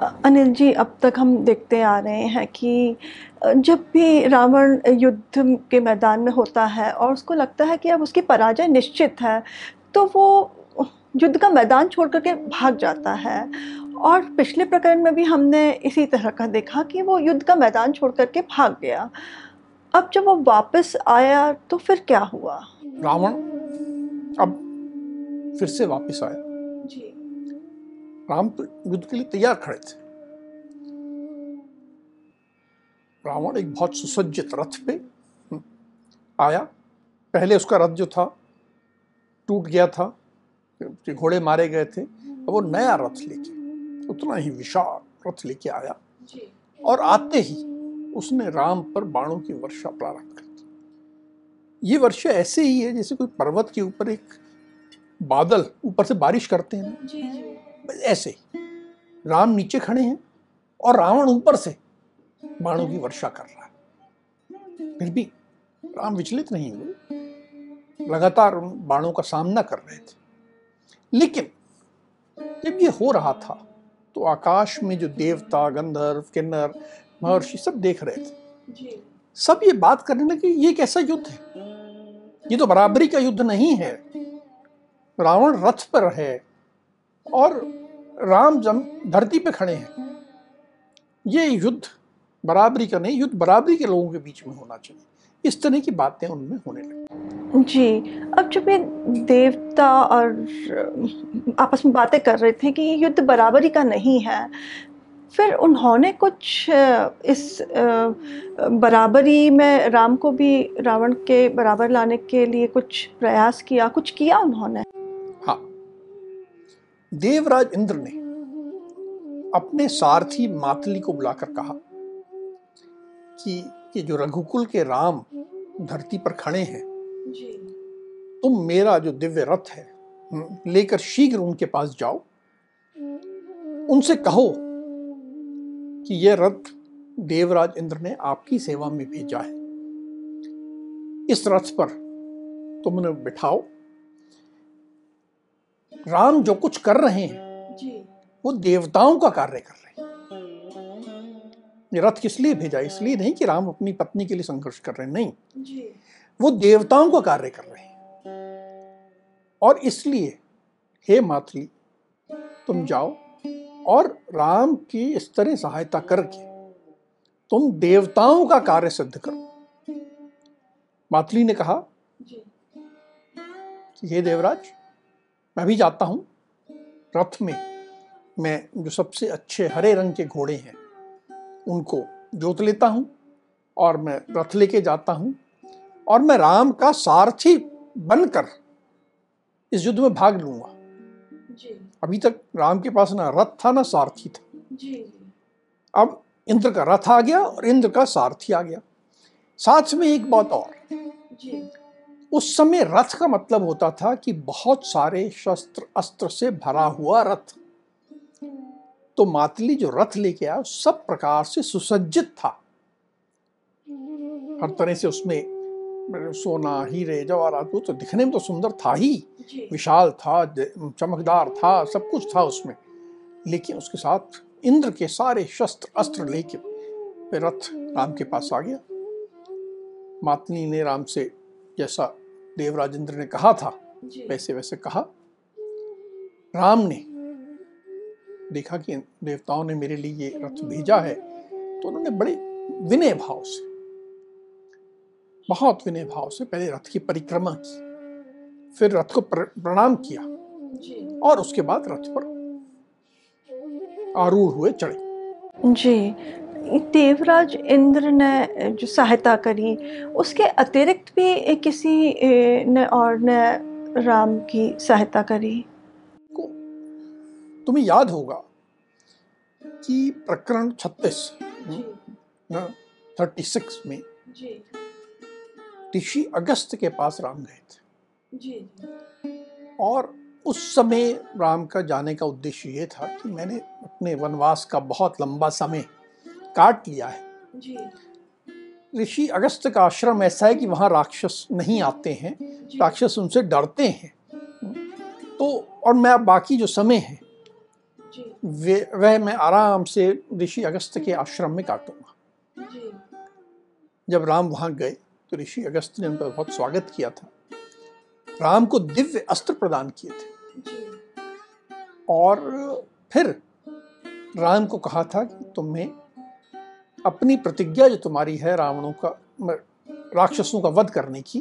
अनिल जी, अब तक हम देखते आ रहे हैं कि जब भी रावण युद्ध के मैदान में होता है और उसको लगता है कि अब उसकी पराजय निश्चित है तो वो युद्ध का मैदान छोड़ करके भाग जाता है। और पिछले प्रकरण में भी हमने इसी तरह का देखा कि वो युद्ध का मैदान छोड़ करके भाग गया। अब जब वो वापस आया तो फिर क्या हुआ? रावण अब फिर से वापस आया। राम तो युद्ध के लिए तैयार खड़े थे। रावण एक बहुत सुसज्जित रथ पे हम्म, आया। पहले उसका रथ जो था टूट गया था घोड़े मारे गए थे। अब वो नया रथ लेके उतना ही विशाल रथ लेके आया। और आते ही उसने राम पर बाणों की वर्षा प्रारंभ कर दी। ये वर्षा ऐसे ही है जैसे कोई पर्वत के ऊपर एक बादल ऊपर से बारिश करते हैं ना। ऐसे। राम नीचे खड़े हैं और रावण ऊपर से बाणों की वर्षा कर रहा है। फिर भी राम विचलित नहीं हुए। लगातार उन बाणों का सामना कर रहे थे। लेकिन जब ये हो रहा था तो आकाश में जो देवता गंधर्व किन्नर महर्षि सब देख रहे थे। सब ये बात करने लगे ये कैसा युद्ध है? ये तो बराबरी का युद्ध नहीं है। रावण रथ पर है और राम जम धरती पे खड़े हैं। ये युद्ध बराबरी का नहीं, युद्ध बराबरी के लोगों के बीच में होना चाहिए। इस तरह की बातें उनमें होने लगी जी, अब जब ये देवता और आपस में बातें कर रहे थे कि ये युद्ध बराबरी का नहीं है, फिर उन्होंने कुछ इस बराबरी में राम को भी रावण के बराबर लाने के लिए कुछ प्रयास किया, कुछ किया उन्होंने? देवराज इंद्र ने अपने सारथी मातली को बुलाकर कहा कि ये जो रघुकुल के राम धरती पर खड़े हैं तुम मेरा जो दिव्य रथ है लेकर शीघ्र उनके पास जाओ। उनसे कहो कि यह रथ देवराज इंद्र ने आपकी सेवा में भेजा है। इस रथ पर तुमने बिठाओ। राम जो कुछ कर रहे हैं जी। वो देवताओं का कार्य कर रहे हैं। रथ किस लिए भेजा? इसलिए नहीं कि राम अपनी पत्नी के लिए संघर्ष कर रहे हैं नहीं। जी। वो देवताओं का कार्य कर रहे हैं। और इसलिए हे मातली तुम जाओ और राम की इस तरह सहायता करके तुम देवताओं का कार्य सिद्ध करो। मातली ने कहा जी। कि हे देवराज मैं भी जाता हूँ। रथ में मैं जो सबसे अच्छे हरे रंग के घोड़े हैं उनको जोत लेता हूँ और मैं रथ लेके जाता हूँ और मैं राम का सारथी बनकर इस युद्ध में भाग लूँगा। जी। अभी तक राम के पास ना रथ था ना सारथी था। जी अब इंद्र का रथ आ गया और इंद्र का सारथी आ गया। साथ में एक बात और। जी। उस समय रथ का मतलब होता था कि बहुत सारे शस्त्र अस्त्र से भरा हुआ रथ। तो मातली जो रथ लेके आया सब प्रकार से सुसज्जित था। हर तरह से उसमें सोना हीरे जवाहरात तो दिखने में तो सुंदर था ही। विशाल था चमकदार था सब कुछ था उसमें। लेकिन उसके साथ इंद्र के सारे शस्त्र अस्त्र लेके रथ राम के पास आ गया। मातनी ने राम से जैसा देवराज इंद्र ने कहा था वैसे वैसे कहा। राम ने देखा कि देवताओं ने मेरे लिए ये रथ भेजा है तो उन्होंने बड़े विनय भाव से बहुत विनय भाव से पहले रथ की परिक्रमा की फिर रथ को प्रणाम किया और उसके बाद रथ पर आरूढ़ हुए चढ़े। जी देवराज इंद्र ने जो सहायता करी उसके अतिरिक्त भी किसी ने और ने राम की सहायता करी। तुम्हें याद होगा कि प्रकरण 36 थर्टी सिक्स में ऋषि अगस्त के पास राम गए थे। जी। और उस समय राम का जाने का उद्देश्य ये था कि मैंने अपने वनवास का बहुत लंबा समय काट लिया है। ऋषि अगस्त का आश्रम ऐसा है कि वहाँ राक्षस नहीं आते हैं राक्षस उनसे डरते हैं। तो और मैं बाकी जो समय है वे वह मैं आराम से ऋषि अगस्त के आश्रम में काटूँगा। जब राम वहाँ गए तो ऋषि अगस्त ने उनका बहुत स्वागत किया था। राम को दिव्य अस्त्र प्रदान किए थे। और फिर राम को कहा था कि तुम्हें अपनी प्रतिज्ञा जो तुम्हारी है रावणों का राक्षसों का वध करने की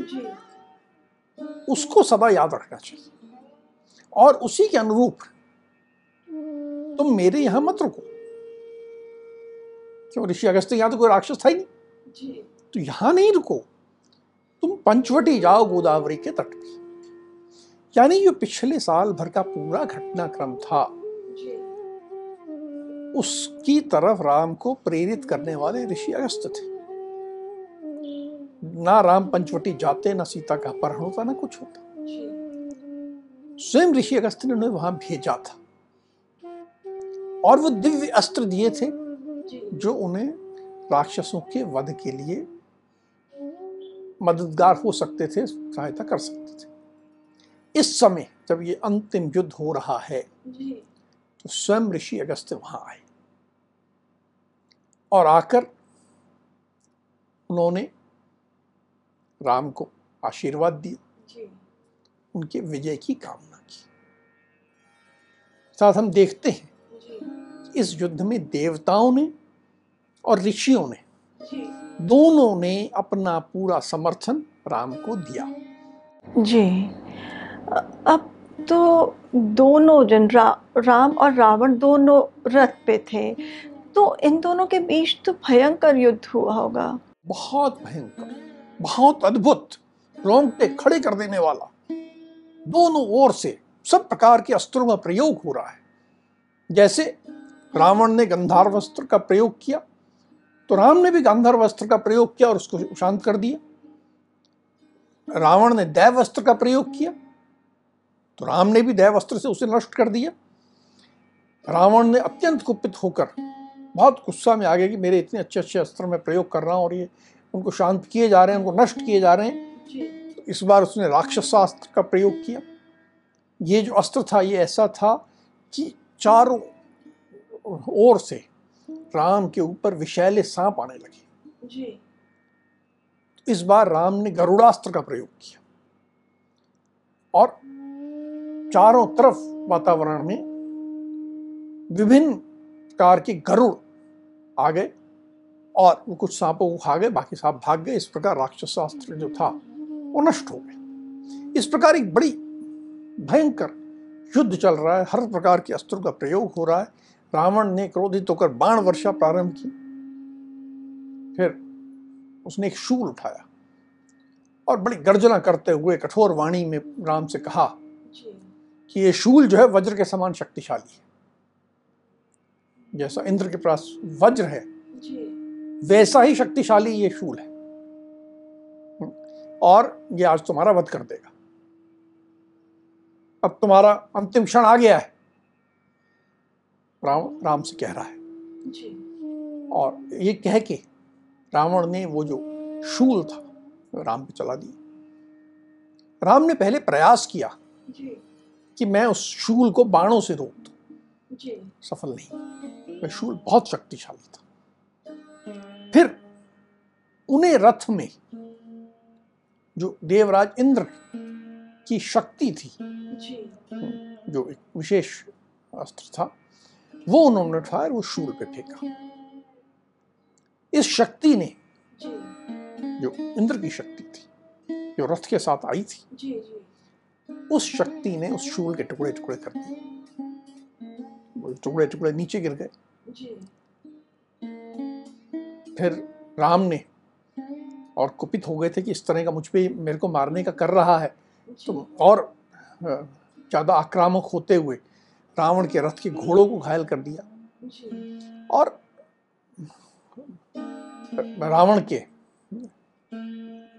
उसको सदा याद रखना चाहिए। और उसी के अनुरूप तुम मेरे यहाँ मत रुको। क्यों ऋषि अगस्त यहाँ तो कोई राक्षस था ही नहीं। तो यहाँ नहीं रुको। तुम पंचवटी जाओ गोदावरी के तट पे। यानी जो पिछले साल भर का पूरा घटनाक्रम था। उसकी तरफ़ राम को प्रेरित करने वाले ऋषि अगस्त थे। ना राम पंचवटी जाते, ना सीता का अपहरण होता, ना कुछ होता। स्वयं ऋषि अगस्त ने उन्हें वहाँ भेजा था। और वो दिव्य अस्त्र दिए थे, जो उन्हें राक्षसों के वध के लिए मददगार हो सकते थे, सहायता कर सकते थे। इस समय जब ये अंतिम युद्ध हो रहा है तो स्वयं ऋषि अगस्त्य वहाँ आए। और आकर उन्होंने राम को आशीर्वाद दिए। उनके विजय की कामना की। साथ हम देखते हैं जी। कि इस युद्ध में देवताओं ने और ऋषियों ने जी। दोनों ने अपना पूरा समर्थन राम को दिया। जी। अब तो दोनों जन रा, राम और रावण दोनों रथ पे थे। तो इन दोनों के बीच तो भयंकर युद्ध हुआ होगा। बहुत भयंकर बहुत अद्भुत रोंगटे खड़े कर देने वाला। दोनों ओर से सब प्रकार के अस्त्रों का प्रयोग हो रहा है। जैसे रावण ने गंधार्व अस्त्र का प्रयोग किया तो राम ने भी गंधर्व अस्त्र का प्रयोग किया और उसको शांत कर दिया। रावण ने दैव अस्त्र का प्रयोग किया। तो राम ने भी दैव अस्त्र से उसे नष्ट कर दिया। रावण ने अत्यंत कुपित होकर बहुत गुस्सा में आ गया कि मेरे इतने अच्छे अच्छे अस्त्र मैं प्रयोग कर रहा हूँ और ये उनको शांत किए जा रहे हैं उनको नष्ट किए जा रहे हैं। तो इस बार उसने राक्षसास्त्र का प्रयोग किया। ये जो अस्त्र था ये ऐसा था कि चारों ओर से राम के ऊपर विषैले सांप आने लगे। जी। इस बार राम ने गरुड़ास्त्र का प्रयोग किया। और चारों तरफ़ वातावरण में विभिन्न प्रकार के गरुड़ आ गए और वो कुछ सांपों को खा गए, बाकी सांप भाग गए। इस प्रकार राक्षसास्त्र जो था, वो नष्ट हो गया इस प्रकार एक बड़ी भयंकर युद्ध चल रहा है। हर प्रकार के अस्त्रों का प्रयोग हो रहा है। रावण ने क्रोधित होकर बाण वर्षा प्रारंभ की। फिर उसने एक शूल उठाया और बड़ी गर्जना करते हुए कठोर वाणी में राम से कहा कि ये शूल जो है वज्र के समान शक्तिशाली है। जैसा इंद्र के पास वज्र है वैसा ही शक्तिशाली ये शूल है। और ये आज तुम्हारा वध कर देगा। अब तुम्हारा अंतिम क्षण आ गया है। राम राम से कह रहा है। जी। और ये कह के रावण ने वो जो शूल था राम पे चला दिया। राम ने पहले प्रयास किया। जी। कि मैं उस शूल को बाणों से रोक दूँ। सफल नहीं। वह शूल बहुत शक्तिशाली था। फिर उन्हें रथ में जो देवराज इंद्र की शक्ति थी जी। जो एक विशेष अस्त्र था वो उन्होंने उठाया वो शूल पे फेंका। इस शक्ति ने जी। जो इंद्र की शक्ति थी जो रथ के साथ आई थी जी जी। उस शक्ति ने उस शूल के टुकड़े टुकड़े कर दिए। टुकड़े टुकड़े नीचे गिर गए। फिर राम ने और कुपित हो गए थे कि इस तरह का मुझ पे मेरे को मारने का कर रहा है। तो और ज़्यादा आक्रामक होते हुए रावण के रथ के घोड़ों को घायल कर दिया। और रावण के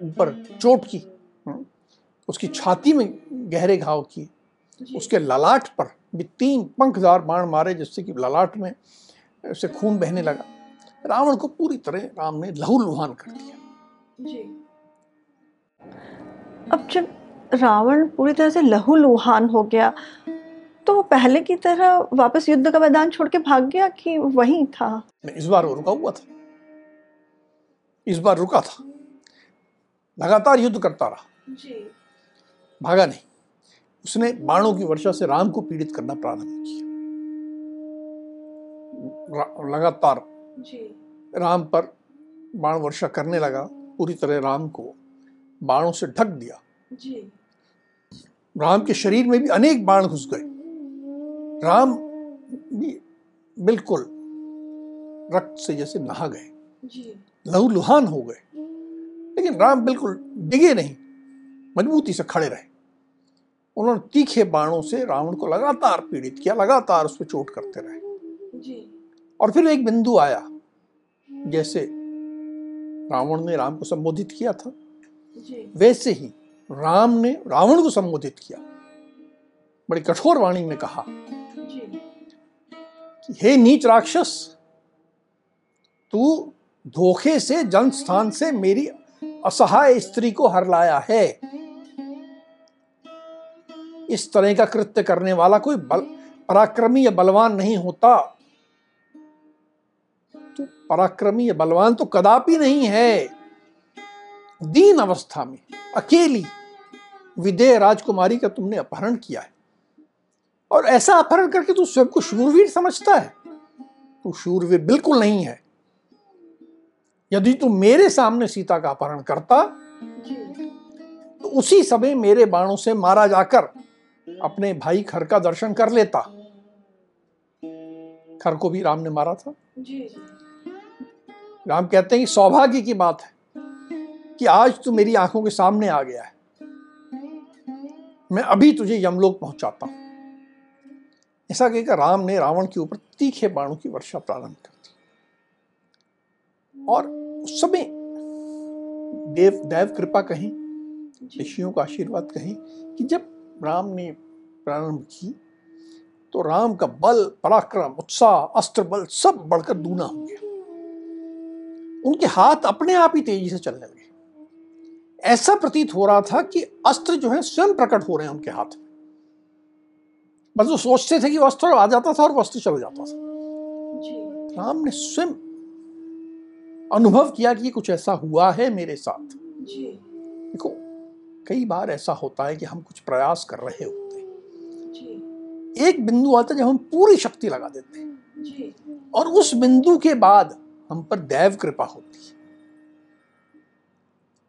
ऊपर चोट की हम्म, उसकी छाती में गहरे घाव किए। उसके ललाट पर भी तीन पंखदार बाण मारे जिससे कि ललाट में से खून बहने लगा। रावण को पूरी तरह राम ने लहूलुहान कर दिया। जी। अब जब रावण पूरी तरह से लहूलुहान हो गया तो वो पहले की तरह वापस युद्ध का मैदान छोड़ के भाग गया कि वहीं था? इस बार वो रुका हुआ था। इस बार रुका था। लगातार युद्ध करता रहा। जी। भागा नहीं। उसने बाणों की वर्षा से राम को पीड़ित करना प्रारंभ किया। लगातार राम पर बाण वर्षा करने लगा पूरी तरह राम को बाणों से ढक दिया। जी। राम के शरीर में भी अनेक बाण घुस गए। राम भी बिल्कुल रक्त से जैसे नहा गए। जी। लहूलुहान हो गए। लेकिन राम बिल्कुल डिगे नहीं मजबूती से खड़े रहे। उन्होंने तीखे बाणों से रावण को लगातार पीड़ित किया लगातार उस पर चोट करते रहे। जी। और फिर एक बिंदु आया जैसे रावण ने राम को संबोधित किया था जी। वैसे ही राम ने रावण को संबोधित किया। बड़ी कठोर वाणी में कहा जी। कि हे नीच राक्षस तू धोखे से जन स्थान से मेरी असहाय स्त्री को हर लाया है। इस तरह का कृत्य करने वाला कोई बल पराक्रमी या बलवान नहीं होता। तो पराक्रमी या बलवान तो कदापि नहीं है। दीन अवस्था में अकेली विदेह राजकुमारी का तुमने अपहरण किया है। और ऐसा अपहरण करके तू स्वयं को शूरवीर समझता है। तू शूरवीर बिल्कुल नहीं है। यदि तू मेरे सामने सीता का अपहरण करता तो उसी समय मेरे बाणों से मारा जाकर अपने भाई खर का दर्शन कर लेता। खर को भी राम ने मारा था। जी। राम कहते हैं कि सौभाग्य की बात है कि आज तू मेरी आँखों के सामने आ गया है। मैं अभी तुझे यमलोक पहुंचाता हूँ। ऐसा कहकर राम ने रावण के ऊपर तीखे बाणों की वर्षा प्रारंभ कर दी। और उस समय देव देव कृपा कहीं ऋषियों का आशीर्वाद कहीं कि जब राम ने प्रारंभ की तो राम का बल पराक्रम उत्साह अस्त्र बल सब बढ़कर दूना हो गया। उनके हाथ अपने आप ही तेज़ी से चलने लगे। ऐसा प्रतीत हो रहा था कि अस्त्र जो है स्वयं प्रकट हो रहे हैं उनके हाथ में। बस वो सोचते थे कि अस्त्र आ जाता था और वो अस्त्र चल जाता था। राम ने स्वयं अनुभव किया कि कुछ ऐसा हुआ है मेरे साथ। देखो कई बार ऐसा होता है कि हम कुछ प्रयास कर रहे होते हैं। एक बिंदु आता है जब हम पूरी शक्ति लगा देते हैं। और उस बिंदु के बाद हम पर दैव कृपा होती है।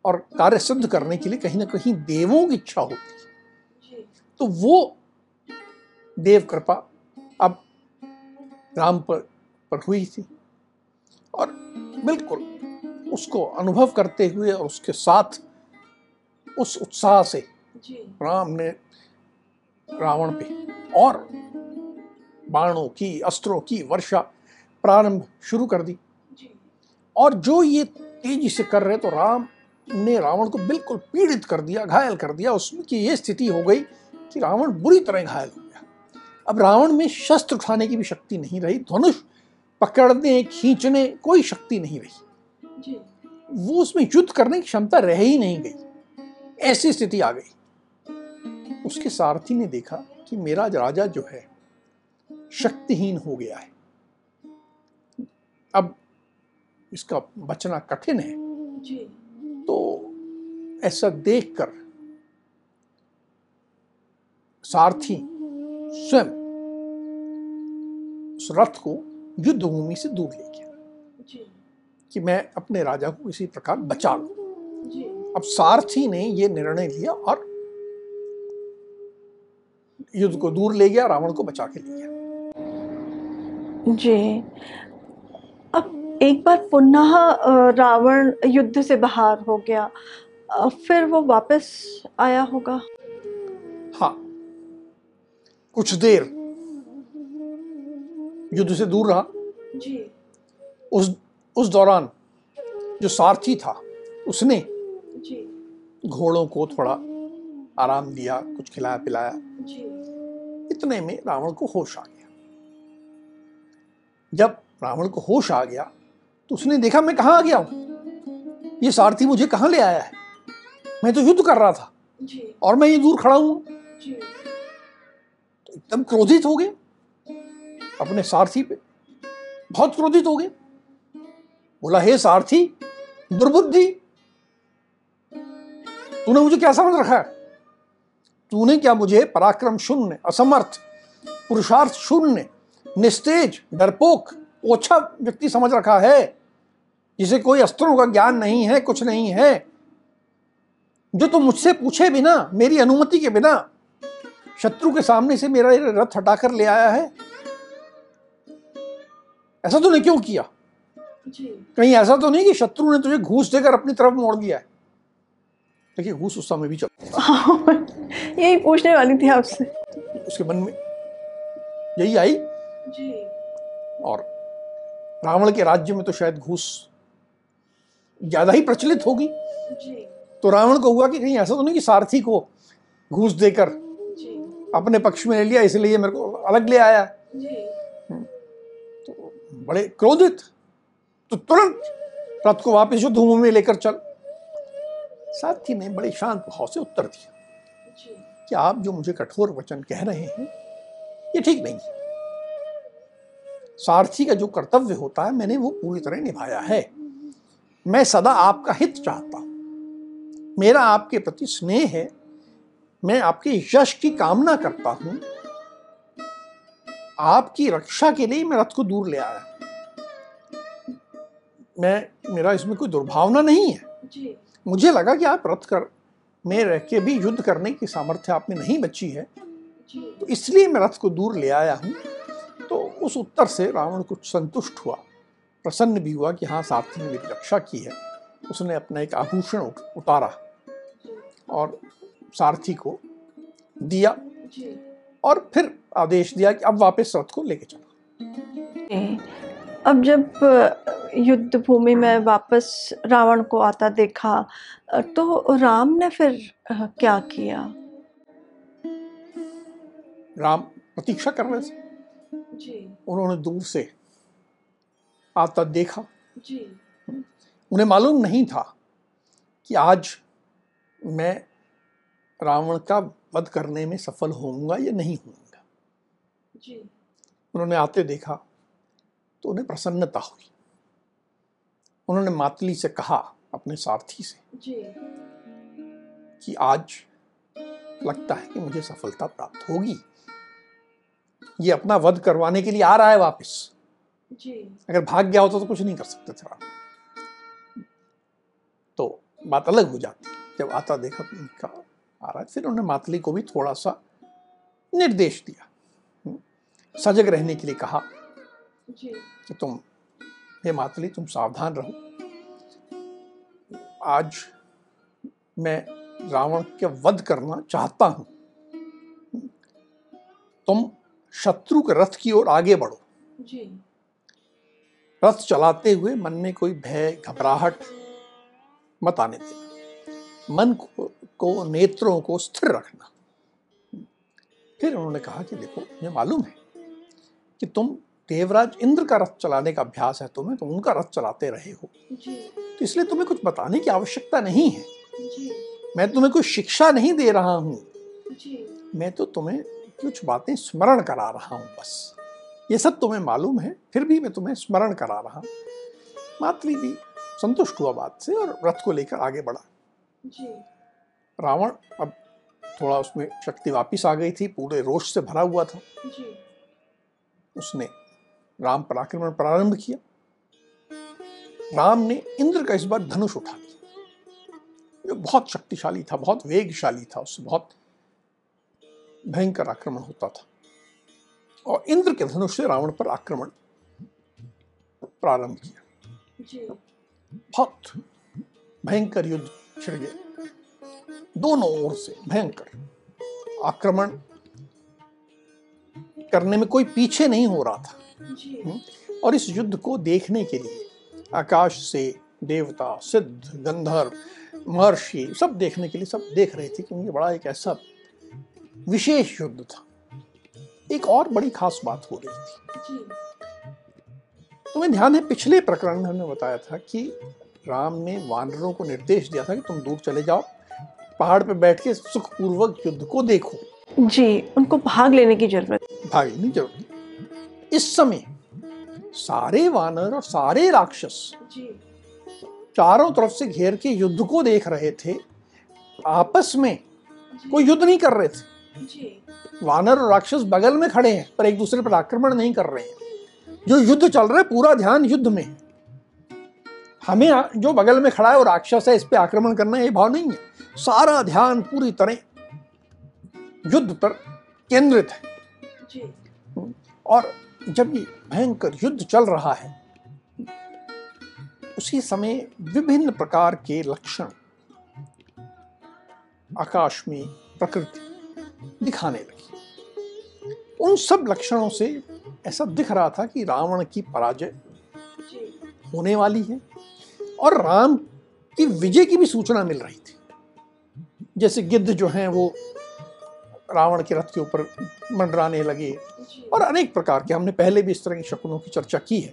और कार्य सिद्ध करने के लिए कहीं ना कहीं देवों की इच्छा होती है। तो वो देव कृपा अब राम पर पर हुई थी। और बिल्कुल उसको अनुभव करते हुए और उसके साथ उस उत्साह से जी। राम ने रावण पे और बाणों की अस्त्रों की वर्षा प्रारंभ शुरू कर दी। और जो ये तेज़ी से कर रहे तो राम ने रावण को बिल्कुल पीड़ित कर दिया घायल कर दिया। उसमें की ये स्थिति हो गई कि रावण बुरी तरह घायल हो गया। अब रावण में शस्त्र उठाने की भी शक्ति नहीं रही धनुष पकड़ने खींचने कोई शक्ति नहीं रही। जी। वो उसमें युद्ध करने की क्षमता रह ही नहीं गई। ऐसी स्थिति आ गई। उसके सारथी ने देखा कि मेरा राजा जो है शक्तिहीन हो गया है। अब इसका बचना कठिन है। जी। तो ऐसा देखकर सारथी स्वयं उस रथ को युद्ध भूमि से दूर ले गया कि मैं अपने राजा को किसी प्रकार बचा लू। जी। अब सारथी ने यह निर्णय लिया और युद्ध को दूर ले गया रावण को बचा के ले गया। जी। अब एक बार पुनः रावण युद्ध से बाहर हो गया फिर वो वापस आया होगा? हाँ। कुछ देर युद्ध से दूर रहा। जी। उस उस दौरान जो सारथी था उसने जी। घोड़ों को थोड़ा आराम दिया कुछ खिलाया पिलाया। जी। इतने में रावण को होश आ गया। जब रावण को होश आ गया तो उसने देखा मैं कहाँ आ गया हूँ? ये सारथी मुझे कहाँ ले आया है? मैं तो युद्ध कर रहा था जी। और मैं ये दूर खड़ा हूँ। तो एकदम क्रोधित हो गए। अपने सारथी पे बहुत क्रोधित हो गए। बोला हे सारथी दुर्बुद्धि तूने मुझे क्या समझ रखा है? तूने क्या मुझे पराक्रम शून्य असमर्थ पुरुषार्थ शून्य निस्तेज डरपोक ओछा व्यक्ति समझ रखा है? जिसे कोई अस्त्रों का ज्ञान नहीं है कुछ नहीं है। जो तो मुझसे पूछे बिना मेरी अनुमति के बिना शत्रु के सामने से मेरा रथ हटाकर ले आया है? ऐसा तूने क्यों किया? कहीं ऐसा तो नहीं कि शत्रु ने तुझे घूस देकर अपनी तरफ़ मोड़ दिया है? देखिए घूस उस समय भी चल यही पूछने वाली थी आपसे। उसके मन में यही आई? जी। और रावण के राज्य में तो शायद घूस ज़्यादा ही प्रचलित होगी। तो रावण को हुआ कि कहीं ऐसा तो नहीं कि सारथी को घूस देकर अपने पक्ष में ले लिया इसलिए मेरे को अलग ले आया। जी। तो बड़े क्रोधित तो तुरंत रथ को वापस युद्ध भूमि में लेकर चल। सारथी ने बड़े शांत भाव से उत्तर दिया कि आप जो मुझे कठोर वचन कह रहे हैं ये ठीक नहीं है। सारथी का जो कर्तव्य होता है मैंने वो पूरी तरह निभाया है। मैं सदा आपका हित चाहता हूँ। मेरा आपके प्रति स्नेह है। मैं आपके यश की कामना करता हूँ। आपकी रक्षा के लिए मैं रथ को दूर ले आया मैं मेरा इसमें कोई दुर्भावना नहीं है। जी। मुझे लगा कि आप रथ कर, में रह के भी युद्ध करने की सामर्थ्य आप में नहीं बची है। तो इसलिए मैं रथ को दूर ले आया हूँ। तो उस उत्तर से रावण कुछ संतुष्ट हुआ। प्रसन्न भी हुआ कि हाँ सारथी ने मेरी रक्षा की है। उसने अपना एक आभूषण उतारा और सारथी को दिया और फिर आदेश दिया कि अब वापस रथ को लेके चलो। अब जब युद्ध भूमि में वापस रावण को आता देखा तो राम ने फिर क्या किया? राम प्रतीक्षा कर रहे थे। जी। उन्होंने दूर से आता देखा। जी। उन्हें मालूम नहीं था कि आज मैं रावण का वध करने में सफल होऊँगा या नहीं होऊँगा। जी। उन्होंने आते देखा। तो उन्हें प्रसन्नता हुई। उन्होंने मातली से कहा अपने सारथी से जी। कि आज लगता है कि मुझे सफलता प्राप्त होगी। ये अपना वध करवाने के लिए आ रहा है वापस। जी। अगर भाग गया होता तो कुछ नहीं कर सकते थे राम तो बात अलग हो जाती। जब आता देखा तो उनका आ रहा है। फिर उन्होंने मातली को भी थोड़ा सा निर्देश दिया। सजग रहने के लिए कहा कि तुम हे मातली तुम सावधान रहो। आज मैं रावण के वध करना चाहता हूँ। तुम शत्रु के रथ की ओर आगे बढ़ो। जी। रथ चलाते हुए मन में कोई भय घबराहट मत आने देना। मन को, को नेत्रों को स्थिर रखना। फिर उन्होंने कहा कि देखो मुझे मालूम है कि तुम देवराज इंद्र का रथ चलाने का अभ्यास है तुम्हें तुम उनका रथ चलाते रहे हो। जी। तो इसलिए तुम्हें कुछ बताने की आवश्यकता नहीं है। जी। मैं तुम्हें कोई शिक्षा नहीं दे रहा हूँ। मैं तो तुम्हें कुछ बातें स्मरण करा रहा हूँ बस। ये सब तुम्हें मालूम है फिर भी मैं तुम्हें स्मरण करा रहा हूँ। मातली भी संतुष्ट हुआ बात से और रथ को लेकर आगे बढ़ा। रावण अब थोड़ा उसमें शक्ति वापिस आ गई थी पूरे रोष से भरा हुआ था। जी। उसने राम पर आक्रमण प्रारंभ किया। राम ने इंद्र का इस बार धनुष उठा लिया जो बहुत शक्तिशाली था बहुत वेगशाली था उससे बहुत भयंकर आक्रमण होता था। और इंद्र के धनुष से रावण पर आक्रमण प्रारंभ किया। बहुत भयंकर युद्ध छिड़ गया। दोनों ओर से भयंकर आक्रमण करने में कोई पीछे नहीं हो रहा था। और इस युद्ध को देखने के लिए आकाश से देवता सिद्ध गंधर्व महर्षि सब देखने के लिए सब देख रहे थे क्योंकि बड़ा एक ऐसा विशेष युद्ध था। एक और बड़ी खास बात हो रही थी। तुम्हें ध्यान है पिछले प्रकरण में हमने बताया था कि राम ने वानरों को निर्देश दिया था कि तुम दूर चले जाओ पहाड़ पर बैठ के सुखपूर्वक युद्ध को देखो। जी उनको भाग लेने की ज़रूरत भाग लेने की ज़रूरत इस समय सारे वानर और सारे राक्षस चारों तरफ़ से घेर के युद्ध को देख रहे थे। आपस में कोई युद्ध नहीं कर रहे थे। वानर और राक्षस बगल में खड़े हैं पर एक दूसरे पर आक्रमण नहीं कर रहे हैं। जो युद्ध चल रहा है पूरा ध्यान युद्ध में। है हमें जो बगल में खड़ा है वो राक्षस है इस पर आक्रमण करना ये भाव नहीं है। सारा ध्यान पूरी तरह युद्ध पर केंद्रित है। और जब भयंकर युद्ध चल रहा है, उसी समय विभिन्न प्रकार के लक्षण आकाश में प्रकृति दिखाने लगी। उन सब लक्षणों से ऐसा दिख रहा था कि रावण की पराजय होने वाली है और राम की विजय की भी सूचना मिल रही थी। जैसे गिद्ध जो हैं, वो रावण के रथ के ऊपर मंडराने लगे और अनेक प्रकार के हमने पहले भी इस तरह की शकुनों की चर्चा की है।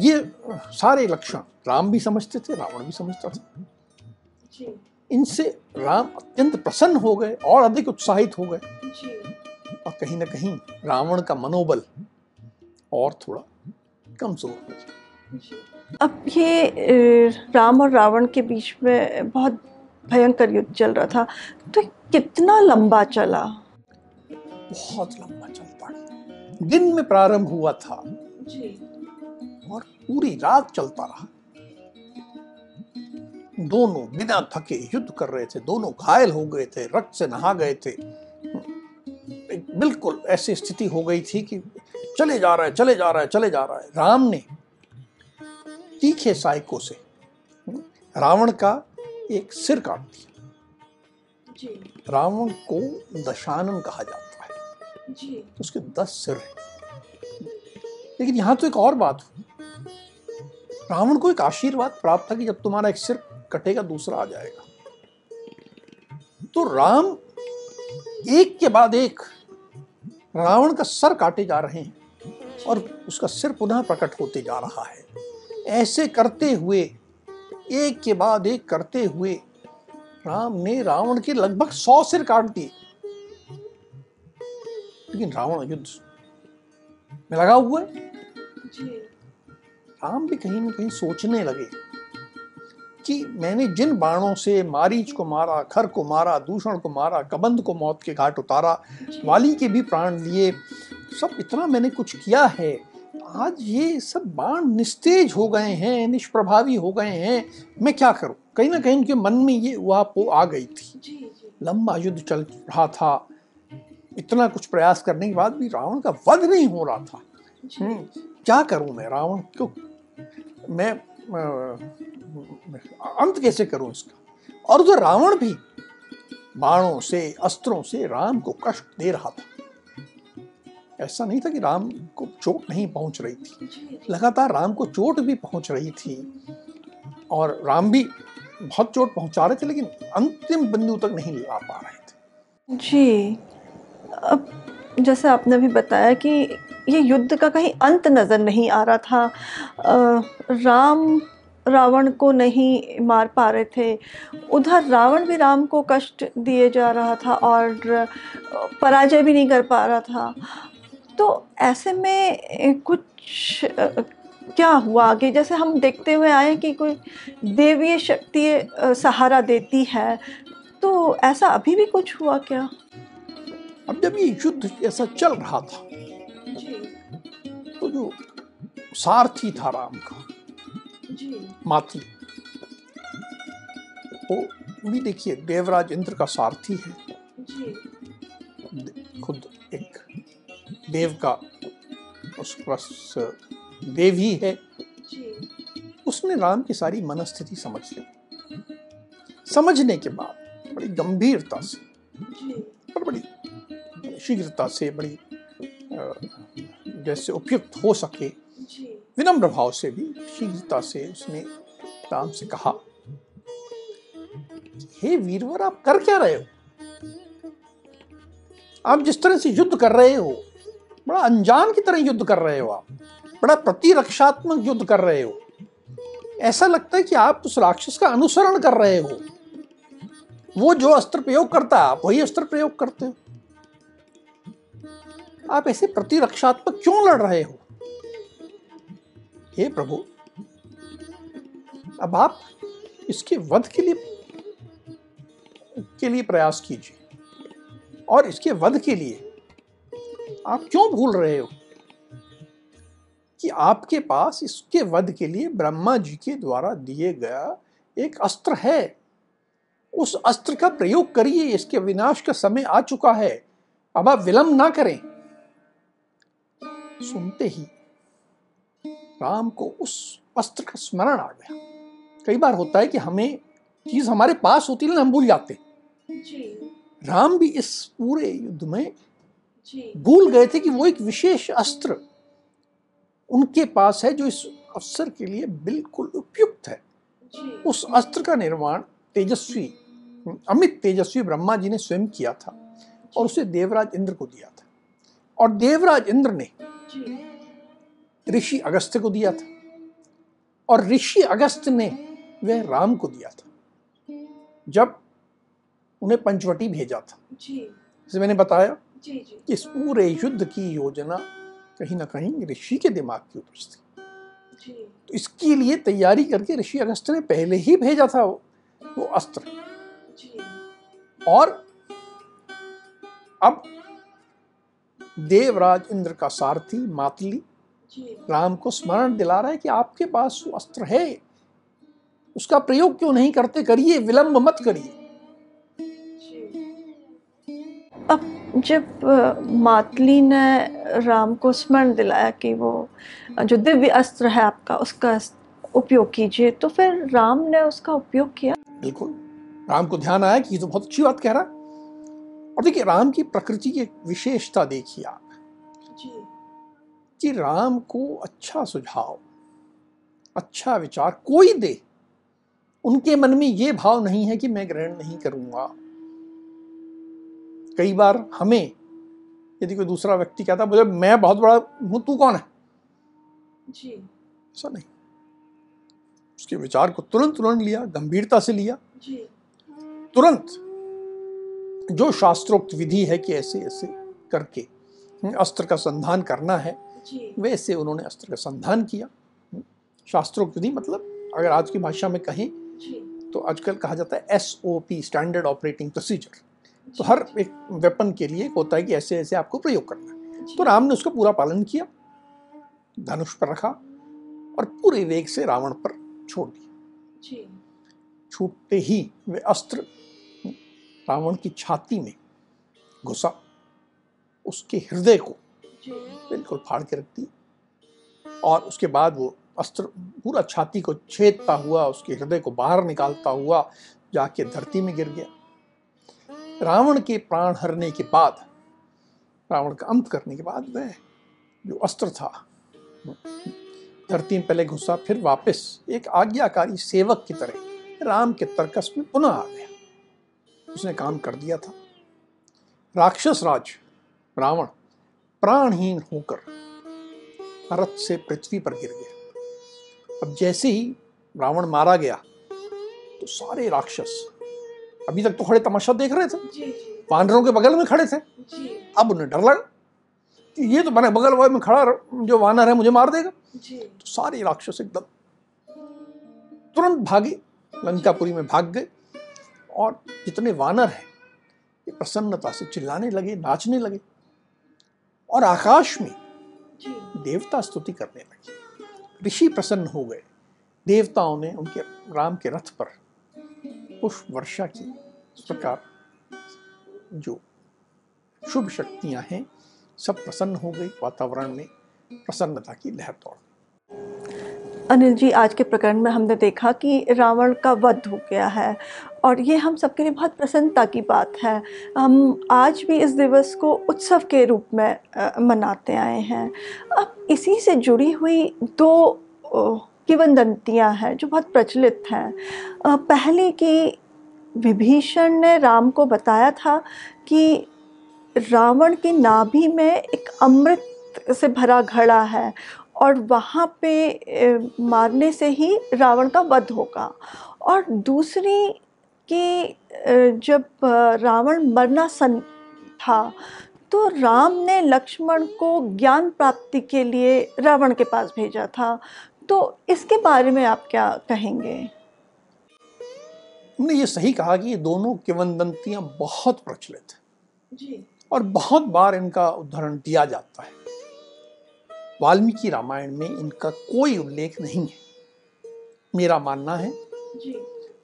ये सारे लक्षण राम भी समझते थे रावण भी समझता था। इनसे राम अत्यंत प्रसन्न हो गए और अधिक उत्साहित हो गए। और कहीं ना कहीं रावण का मनोबल और थोड़ा कमज़ोर हो गया। अब ये राम और रावण के बीच में बहुत भयंकर युद्ध चल रहा था। तो कितना लंबा चला? बहुत लंबा चलता है दिन में प्रारंभ हुआ था जी। और पूरी रात चलता रहा। दोनों बिना थके युद्ध कर रहे थे दोनों घायल हो गए थे रक्त से नहा गए थे। बिल्कुल ऐसी स्थिति हो गई थी कि चले जा रहा है चले जा रहा है चले जा रहा। है राम ने तीखे साइको से रावण का एक सिर काट दिया। रावण को दशानन कहा जाता जी। तो उसके दस सिर लेकिन यहाँ तो एक और बात हुई। रावण को एक आशीर्वाद प्राप्त था कि जब तुम्हारा एक सिर कटेगा, दूसरा आ जाएगा। तो राम एक के बाद एक रावण का सर काटे जा रहे हैं और उसका सिर पुनः प्रकट होते जा रहा है। ऐसे करते हुए, एक के बाद एक करते हुए राम ने रावण के लगभग सौ सिर काट दिए। लेकिन रावण युद्ध में लगा हुआ है। राम भी कहीं ना कहीं सोचने लगे कि मैंने जिन बाणों से मारीच को मारा खर को मारा दूषण को मारा कबंध को मौत के घाट उतारा वाली के भी प्राण लिए सब इतना मैंने कुछ किया है। आज ये सब बाण निस्तेज हो गए हैं निष्प्रभावी हो गए हैं। मैं क्या करूँ? कहीं ना कहीं उनके मन में ये वो आ गई थी। लंबा युद्ध चल रहा था। इतना कुछ प्रयास करने के बाद भी रावण का वध नहीं हो रहा था। हम्म, क्या करूँ मैं रावण? क्यों? मैं अंत कैसे करूँ इसका? और उधर रावण भी बाणों से अस्त्रों से राम को कष्ट दे रहा था। ऐसा नहीं था कि राम को चोट नहीं पहुँच रही थी। लगातार राम को चोट भी पहुँच रही थी और राम भी बहुत चोट पहुँचा रहे थे लेकिन अंतिम बिंदु तक नहीं ला पा रहे थे। जी। अब जैसे आपने भी बताया कि ये युद्ध का कहीं अंत नज़र नहीं आ रहा था आ, राम रावण को नहीं मार पा रहे थे। उधर रावण भी राम को कष्ट दिए जा रहा था और पराजय भी नहीं कर पा रहा था। तो ऐसे में कुछ क्या हुआ आगे? जैसे हम देखते हुए आए कि कोई देवीय शक्ति सहारा देती है तो ऐसा अभी भी कुछ हुआ क्या? अब जब ये युद्ध ऐसा चल रहा था तो जो सारथी था राम का माथी वो भी देखिए देवराज इंद्र का सारथी है। खुद एक देव का उस पास देव ही है। उसने राम की सारी मनस्थिति समझ ली। समझने के बाद बड़ी गंभीरता से और बड़ी शीघ्रता से बड़ी जैसे उपयुक्त हो सके, विनम्र भाव से भी शीघ्रता से उसने राम से कहा। हे वीरवर, आप कर क्या रहे हो? आप जिस तरह से युद्ध कर रहे हो, बड़ा अनजान की तरह युद्ध कर रहे हो आप, बड़ा प्रतिरक्षात्मक युद्ध कर रहे हो। ऐसा लगता है कि आप उस राक्षस का अनुसरण कर रहे हो। वो जो अस्त्र प्रयोग करता है, आप वही अस्त्र प्रयोग करते हो। आप ऐसे प्रतिरक्षात्मक क्यों लड़ रहे हो? हे प्रभु, अब आप इसके वध के लिए के लिए प्रयास कीजिए। और इसके वध के लिए आप क्यों भूल रहे हो? कि आपके पास इसके वध के लिए ब्रह्मा जी के द्वारा दिए गया एक अस्त्र है। उस अस्त्र का प्रयोग करिए, इसके विनाश का समय आ चुका है। अब आप विलंब ना करें। सुनते ही राम को उस अस्त्र का स्मरण आ गया। कई बार होता है कि हमें चीज़ हमारे पास होती है ना हम भूल जाते। राम भी इस पूरे युद्ध में भूल गए थे कि वो एक विशेष अस्त्र उनके पास है जो इस अवसर के लिए बिल्कुल उपयुक्त है। उस अस्त्र का निर्माण तेजस्वी अमित तेजस्वी ब्रह्मा जी ने स्वयं किया था और उसे देवराज इंद्र को दिया था। और देवराज इंद्र ने ऋषि अगस्त को दिया था। और ऋषि अगस्त ने वह राम को दिया था जब उन्हें पंचवटी भेजा था। जैसे मैंने बताया जी जी। कि इस पूरे युद्ध की योजना कहीं ना कहीं ऋषि के दिमाग की उपज थी। तो इसके लिए तैयारी करके ऋषि अगस्त ने पहले ही भेजा था वो, वो अस्त्र। जी। और अब देवराज इंद्र का सारथी मातली राम को स्मरण दिला रहा है कि आपके पास वो अस्त्र है। उसका प्रयोग क्यों नहीं करते? करिए विलंब मत करिए। अब जब मातली ने राम को स्मरण दिलाया कि वो जो दिव्य अस्त्र है आपका उसका उपयोग कीजिए तो फिर राम ने उसका उपयोग किया। बिल्कुल। राम को ध्यान आया कि ये तो बहुत अच्छी बात कह रहा है। और देखिए राम की प्रकृति की विशेषता देखिए आप। जी। कि राम को अच्छा सुझाव अच्छा विचार कोई दे उनके मन में ये भाव नहीं है कि मैं ग्रहण नहीं करूँगा। कई बार हमें यदि कोई दूसरा व्यक्ति कहता बोले मैं बहुत बड़ा हूँ तू कौन है? जी। ऐसा नहीं। उसके विचार को तुरंत तुरंत लिया गंभीरता से लिया। जी। तुरंत जो शास्त्रोक्त विधि है कि ऐसे ऐसे करके अस्त्र का संधान करना है वैसे उन्होंने अस्त्र का संधान किया। शास्त्रोक्त विधि मतलब अगर आज की भाषा में कहें तो आजकल कहा जाता है S O P standard operating procedure तो हर एक वेपन के लिए एक होता है कि ऐसे ऐसे आपको प्रयोग करना है। तो राम ने उसका पूरा पालन किया धनुष पर रखा और पूरे वेग से रावण पर छोड़ दिया। छूटते ही वे अस्त्र रावण की छाती में घुसा, उसके हृदय को बिल्कुल फाड़ के रख दी और उसके बाद वो अस्त्र, पूरा छाती को छेदता हुआ, उसके हृदय को बाहर निकालता हुआ जाके धरती में गिर गया। रावण के प्राण हरने के बाद, रावण का अंत करने के बाद वह जो अस्त्र था, धरती में पहले घुसा, फिर वापस एक आज्ञाकारी सेवक की तरह राम के तर्कस में पुनः आ गया। उसने काम कर दिया था। राक्षस राज रावण प्राणहीन होकर रथ से पृथ्वी पर गिर गया। अब जैसे ही रावण मारा गया तो सारे राक्षस अभी तक तो खड़े तमाशा देख रहे थे। वानरों के बगल में खड़े थे। जी। अब उन्हें डर लगा कि ये तो मैंने बगल वाले में खड़ा जो वानर है मुझे मार देगा। जी। तो सारे राक्षस एकदम तुरंत भागे लंकापुरी में भाग गए। और जितने वानर हैं ये प्रसन्नता से चिल्लाने लगे नाचने लगे और आकाश में देवता स्तुति करने लगे। ऋषि प्रसन्न हो गए। देवताओं ने उनके राम के रथ पर पुष्प वर्षा की। इस प्रकार जो शुभ शक्तियाँ हैं सब प्रसन्न हो गई। वातावरण में प्रसन्नता की लहर दौड़। अनिल जी, आज के प्रकरण में हमने देखा कि रावण का वध हो गया है और ये हम सबके लिए बहुत प्रसन्नता की बात है। हम आज भी इस दिवस को उत्सव के रूप में मनाते आए हैं। अब इसी से जुड़ी हुई दो किवंदंतियाँ हैं जो बहुत प्रचलित हैं। पहले कि विभीषण ने राम को बताया था कि रावण की नाभि में एक अमृत से भरा घड़ा है और वहाँ पे मारने से ही रावण का वध होगा। और दूसरी कि जब रावण मरना सन था तो राम ने लक्ष्मण को ज्ञान प्राप्ति के लिए रावण के पास भेजा था। तो इसके बारे में आप क्या कहेंगे? हमने ये सही कहा कि ये दोनों किवंदंतियाँ बहुत प्रचलित हैं। जी। और बहुत बार इनका उदाहरण दिया जाता है। वाल्मीकि रामायण में इनका कोई उल्लेख नहीं है। मेरा मानना है जी।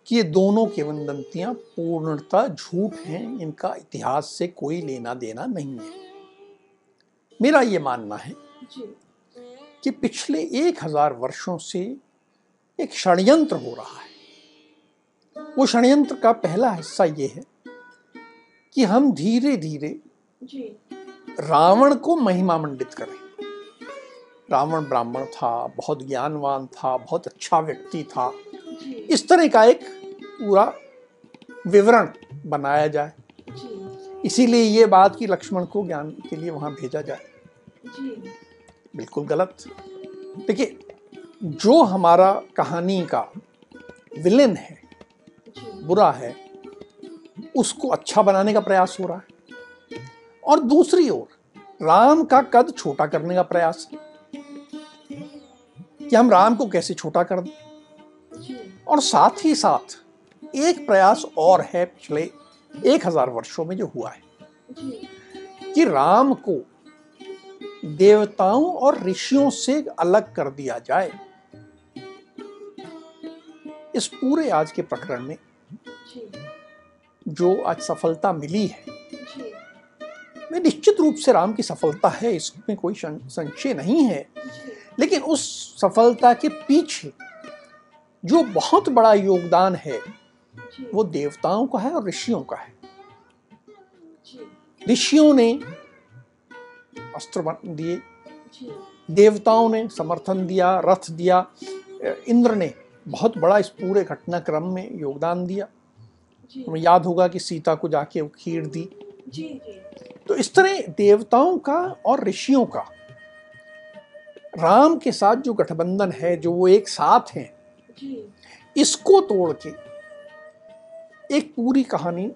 कि ये दोनों किवंदंतियाँ पूर्णतः झूठ हैं इनका इतिहास से कोई लेना देना नहीं है। मेरा ये मानना है कि पिछले एक हज़ार वर्षों से एक षड्यंत्र हो रहा है। वो षड्यंत्र का पहला हिस्सा ये है कि हम धीरे धीरे रावण को महिमा मंडित करें। रावण ब्राह्मण था बहुत ज्ञानवान था बहुत अच्छा व्यक्ति था। इस तरह का एक पूरा विवरण बनाया जाए। इसीलिए ये बात कि लक्ष्मण को ज्ञान के लिए वहाँ भेजा जाए। बिल्कुल गलत। देखिए जो हमारा कहानी का विलेन है बुरा है उसको अच्छा बनाने का प्रयास हो रहा है। और दूसरी ओर राम का कद छोटा करने का प्रयास है। कि हम राम को कैसे छोटा कर दें। और साथ ही साथ एक प्रयास और है पिछले एक हज़ार वर्षों में जो हुआ है। कि राम को देवताओं और ऋषियों से अलग कर दिया जाए। इस पूरे आज के प्रकरण में जो। आज सफलता मिली है मैं निश्चित रूप से राम की सफलता है इसमें कोई संशय नहीं है। लेकिन उस सफलता के पीछे जो बहुत बड़ा योगदान है वो देवताओं का है और ऋषियों का है। ऋषियों ने अस्त्र दिए देवताओं ने समर्थन दिया रथ दिया इंद्र ने बहुत बड़ा इस पूरे घटनाक्रम में योगदान दिया। हमें याद होगा कि सीता को जाके खीर दी। जी। तो इस तरह देवताओं का और ऋषियों का राम के साथ जो गठबंधन है जो वो एक साथ हैं इसको तोड़ के एक पूरी कहानी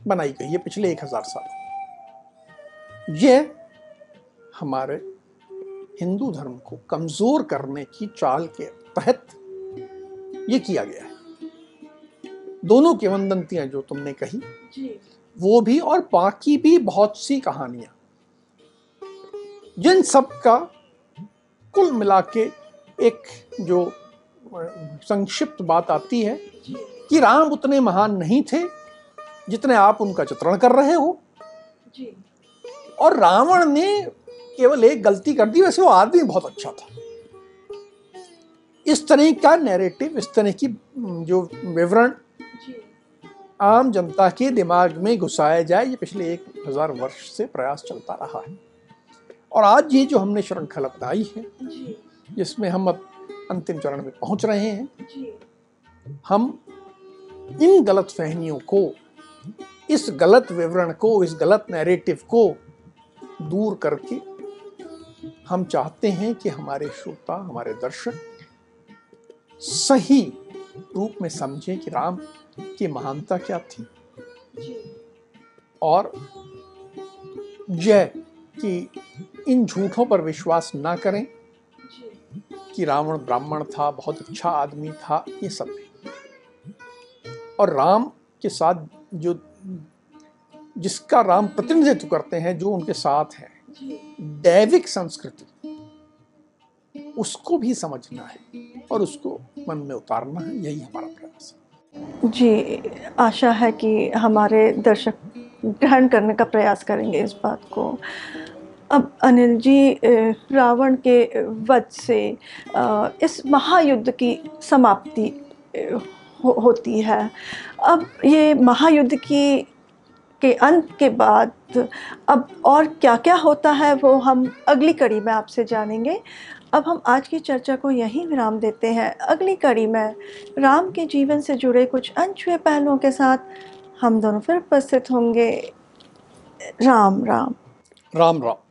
बनाई गई है पिछले एक हज़ार साल। यह हमारे हिंदू धर्म को कमज़ोर करने की चाल के तहत ये किया गया है। दोनों किवंदंतियाँ जो तुमने कही वो भी और बाकी भी बहुत सी कहानियाँ जिन सब का कुल मिला के एक जो संक्षिप्त बात आती है कि राम उतने महान नहीं थे जितने आप उनका चित्रण कर रहे हो। और रावण ने केवल एक गलती कर दी वैसे वो आदमी बहुत अच्छा था। इस तरह का नैरेटिव इस तरह की जो विवरण आम जनता के दिमाग में घुसाया जाए ये पिछले एक हज़ार वर्ष से प्रयास चलता रहा है। और आज ये जो हमने श्रृंखला बताई है जिसमें हम अब अंतिम चरण में पहुँच रहे हैं। हम इन गलत फहमियों को इस गलत विवरण को इस गलत नैरेटिव को दूर करके हम चाहते हैं कि हमारे श्रोता हमारे दर्शक सही रूप में समझें कि राम की महानता क्या थी। और जय कि इन झूठों पर विश्वास ना करें कि रावण ब्राह्मण था, बहुत अच्छा आदमी था, ये सब और राम के साथ जो, जिसका राम प्रतिनिधित्व करते हैं, जो उनके साथ है, दैविक संस्कृति, उसको भी समझना है और उसको मन में उतारना है, यही हमारा प्रयास है। जी, आशा है कि हमारे दर्शक ग्रहण करने का प्रयास करेंगे इस बात को। अब अनिल जी रावण के वध से इस महायुद्ध की समाप्ति हो, होती है। अब ये महायुद्ध की के अंत के बाद अब और क्या क्या होता है वो हम अगली कड़ी में आपसे जानेंगे। अब हम आज की चर्चा को यहीं विराम देते हैं। अगली कड़ी में राम के जीवन से जुड़े कुछ अनछुए पहलुओं के साथ हम दोनों फिर उपस्थित होंगे। राम राम। राम राम।